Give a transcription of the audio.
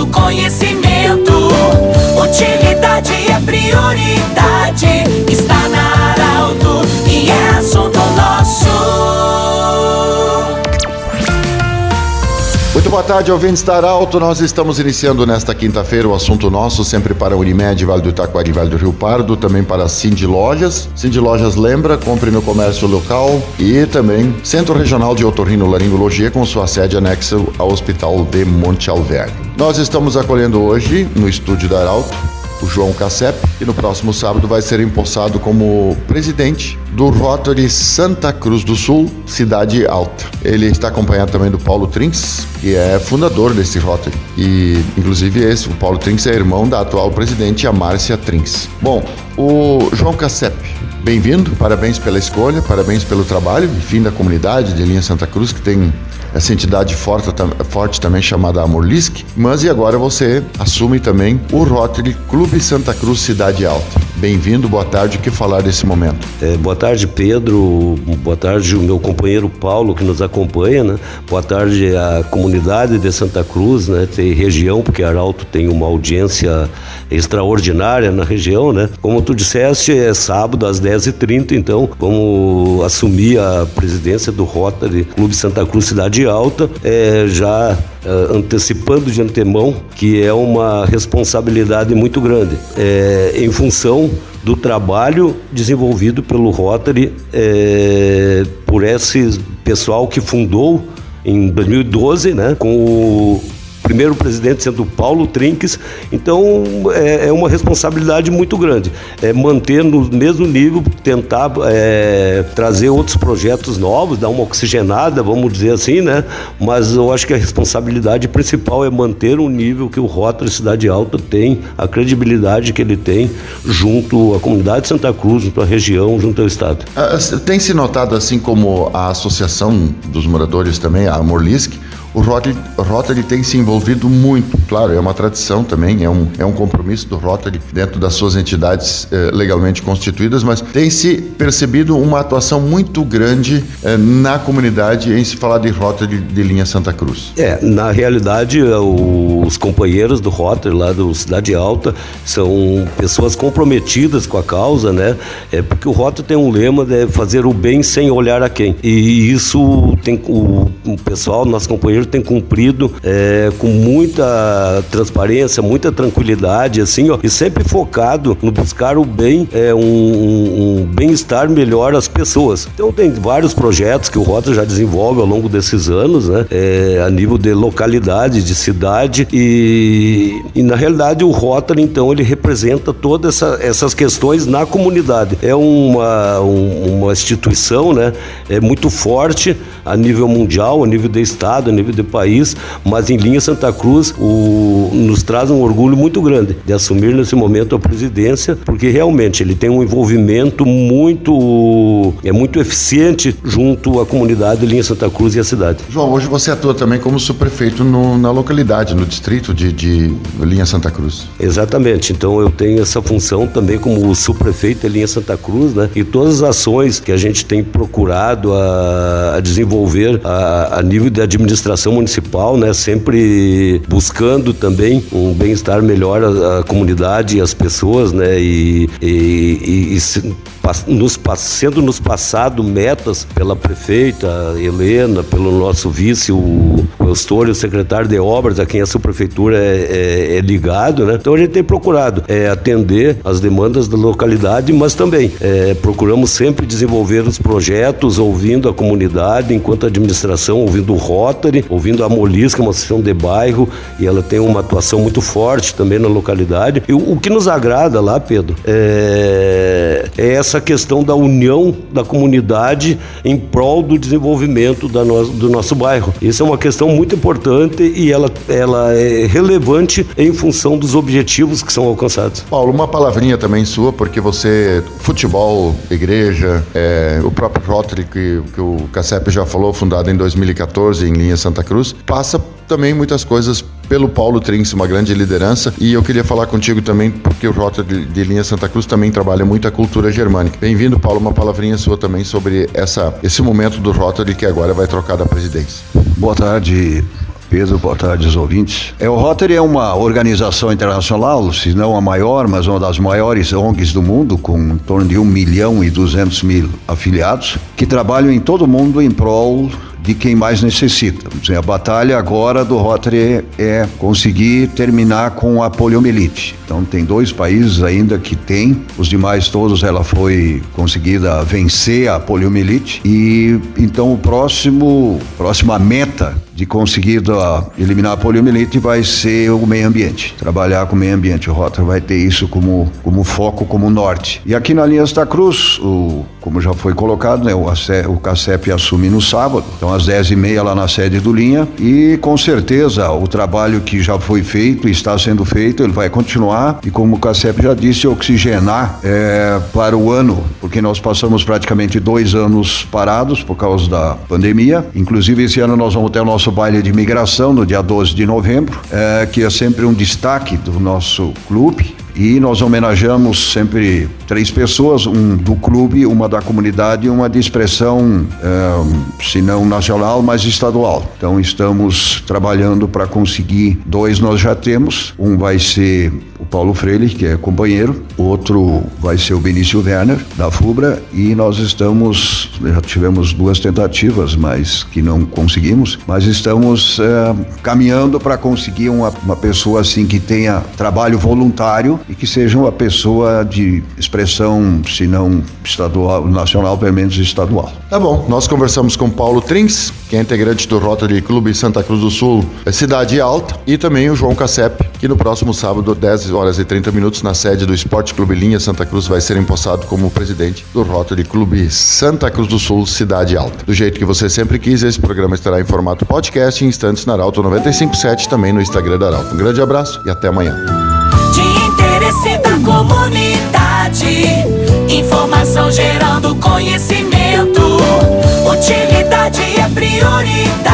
do conhecimento. Utilidade é prioridade. Tarde, ouvintes da Alto. Nós estamos iniciando nesta quinta-feira o assunto nosso, sempre para Unimed, Vale do Itaquari, Vale do Rio Pardo, também para Cindy Lojas. Cindy Lojas lembra, compre no comércio local e também Centro Regional de Otorrino Laringologia com sua sede anexa ao Hospital de Monte Alverne. Nós estamos acolhendo hoje, no estúdio da Arauto, o João Cassep, e no próximo sábado vai ser empossado como presidente do Rotary Santa Cruz do Sul, Cidade Alta. Ele está acompanhado também do Paulo Trinks, que é fundador desse Rotary. E, inclusive, esse, o Paulo Trinks é irmão da atual presidente, a Márcia Trinks. Bom, o João Cassep, bem-vindo, parabéns pela escolha, parabéns pelo trabalho, enfim, da comunidade de Linha Santa Cruz, que tem essa entidade forte, forte também chamada Amorlisk, mas e agora você assume também o Rotary Clube Santa Cruz Cidade Alta. Bem-vindo, boa tarde. O que falar desse momento? É, boa tarde, Pedro. Boa tarde, o meu companheiro Paulo, que nos acompanha, né? Boa tarde à comunidade de Santa Cruz, né? Tem região, porque Arauto tem uma audiência extraordinária na região, né? Como tu disseste, é sábado às 10h30, então vamos assumir a presidência do Rotary Clube Santa Cruz Cidade Alta, é, já Uh, antecipando de antemão que é uma responsabilidade muito grande é, em função do trabalho desenvolvido pelo Rotary é, por esse pessoal que fundou em 2012, né, com o primeiro presidente sendo Paulo Trinques, então é, é uma responsabilidade muito grande. É manter no mesmo nível, tentar é, trazer outros projetos novos, dar uma oxigenada, vamos dizer assim, né? Mas eu acho que a responsabilidade principal é manter o nível que o Rotary Cidade Alta tem, a credibilidade que ele tem junto à comunidade de Santa Cruz, junto à região, junto ao Estado. Ah, tem se notado, assim como a Associação dos Moradores também, a Morlisk, o Rotary, Rotary tem se envolvido muito, claro, é uma tradição também, é um, é um compromisso do Rotary dentro das suas entidades eh, legalmente constituídas, mas tem se percebido uma atuação muito grande eh, na comunidade em se falar de Rotary de linha Santa Cruz. É, na realidade, os companheiros do Rotary lá do Cidade Alta são pessoas comprometidas com a causa, né? É porque o Rotary tem um lema de fazer o bem sem olhar a quem. E isso tem o, o pessoal, nossos companheiros tem cumprido é, com muita transparência, muita tranquilidade, assim, ó, e sempre focado no buscar o bem, é, um, um bem-estar melhor às pessoas. Então tem vários projetos que o Rota já desenvolve ao longo desses anos, né, é, a nível de localidade, de cidade e, e na realidade o Rotary então ele representa todas essa, essas questões na comunidade. É uma, um, uma instituição, né, é muito forte a nível mundial, a nível de estado, a nível de país, mas em linha Santa Cruz o, nos traz um orgulho muito grande de assumir nesse momento a presidência, porque realmente ele tem um envolvimento muito é muito eficiente junto à comunidade de linha Santa Cruz e a cidade. João, hoje você atua também como subprefeito no, na localidade, no distrito de, de linha Santa Cruz. Exatamente. Então eu tenho essa função também como subprefeito de linha Santa Cruz, né? E todas as ações que a gente tem procurado a, a desenvolver a, a nível de administração administração municipal, né, sempre buscando também um bem-estar melhor à, à comunidade e às pessoas, né, e, e, e, e nos, sendo nos passado metas pela prefeita Helena, pelo nosso vice, o, o Eustório, o secretário de obras, a quem a subprefeitura é, é, é ligado, né? Então a gente tem procurado é, atender as demandas da localidade, mas também é, procuramos sempre desenvolver os projetos, ouvindo a comunidade, enquanto administração, ouvindo o Rotary, ouvindo a Molis, que é uma associação de bairro, e ela tem uma atuação muito forte também na localidade. E o, o que nos agrada lá, Pedro, é, é essa questão da união da comunidade em prol do desenvolvimento da no, do nosso bairro. Isso é uma questão muito importante e ela, ela é relevante em função dos objetivos que são alcançados. Paulo, uma palavrinha também sua, porque você, futebol, igreja, é, o próprio Rotary, que, que o Cassep já falou, fundado em 2014 em linha Santa Cruz, passa também muitas coisas pelo Paulo Trinks, uma grande liderança. E eu queria falar contigo também, porque o Rota de, de Linha Santa Cruz também trabalha muito a cultura germânica. Bem-vindo, Paulo, uma palavrinha sua também sobre essa, esse momento do Rotary que agora vai trocar da presidência. Boa tarde, Pedro, boa tarde aos ouvintes. É, o Rotary é uma organização internacional, se não a maior, mas uma das maiores ONGs do mundo, com em torno de 1 milhão e 200 mil afiliados, que trabalham em todo o mundo em prol de quem mais necessita. A batalha agora do Rotary é conseguir terminar com a poliomielite. Então tem dois países ainda que tem, os demais todos ela foi conseguida vencer a poliomielite e então o próximo próxima meta de conseguir eliminar a poliomielite vai ser o meio ambiente, trabalhar com o meio ambiente. O Rotary vai ter isso como, como foco, como norte. E aqui na linha Santa Cruz, o, como já foi colocado, né, o, o CACEP assume no sábado, então às 10h30 lá na sede do Linha e com certeza o trabalho que já foi feito e está sendo feito, ele vai continuar e como o CACEP já disse, oxigenar é, para o ano, porque nós passamos praticamente dois anos parados por causa da pandemia. Inclusive esse ano nós vamos ter o nosso nosso baile de imigração no dia 12 de novembro, é, que é sempre um destaque do nosso clube. E nós homenageamos sempre três pessoas, um do clube, uma da comunidade e uma de expressão, é, se não nacional, mas estadual. Então estamos trabalhando para conseguir dois nós já temos. Um vai ser o Paulo Freire, que é companheiro, outro vai ser o Benício Werner, da FUBRA, e nós estamos, já tivemos duas tentativas, mas que não conseguimos, mas estamos é, caminhando para conseguir uma, uma pessoa assim que tenha trabalho voluntário e que seja uma pessoa de expressão, se não estadual, nacional, pelo menos estadual. Tá bom, nós conversamos com Paulo Trins, que é integrante do Rotary Clube Santa Cruz do Sul, é Cidade Alta, e também o João Cassep, que no próximo sábado, 10 horas e 30 minutos, na sede do Esporte Clube Linha Santa Cruz, vai ser empossado como presidente do Rotary Clube Santa Cruz do Sul, Cidade Alta. Do jeito que você sempre quis, esse programa estará em formato podcast em instantes na Arauto 957, também no Instagram da Arauto. Um grande abraço e até amanhã. Comunidade, informação gerando conhecimento, utilidade é prioridade.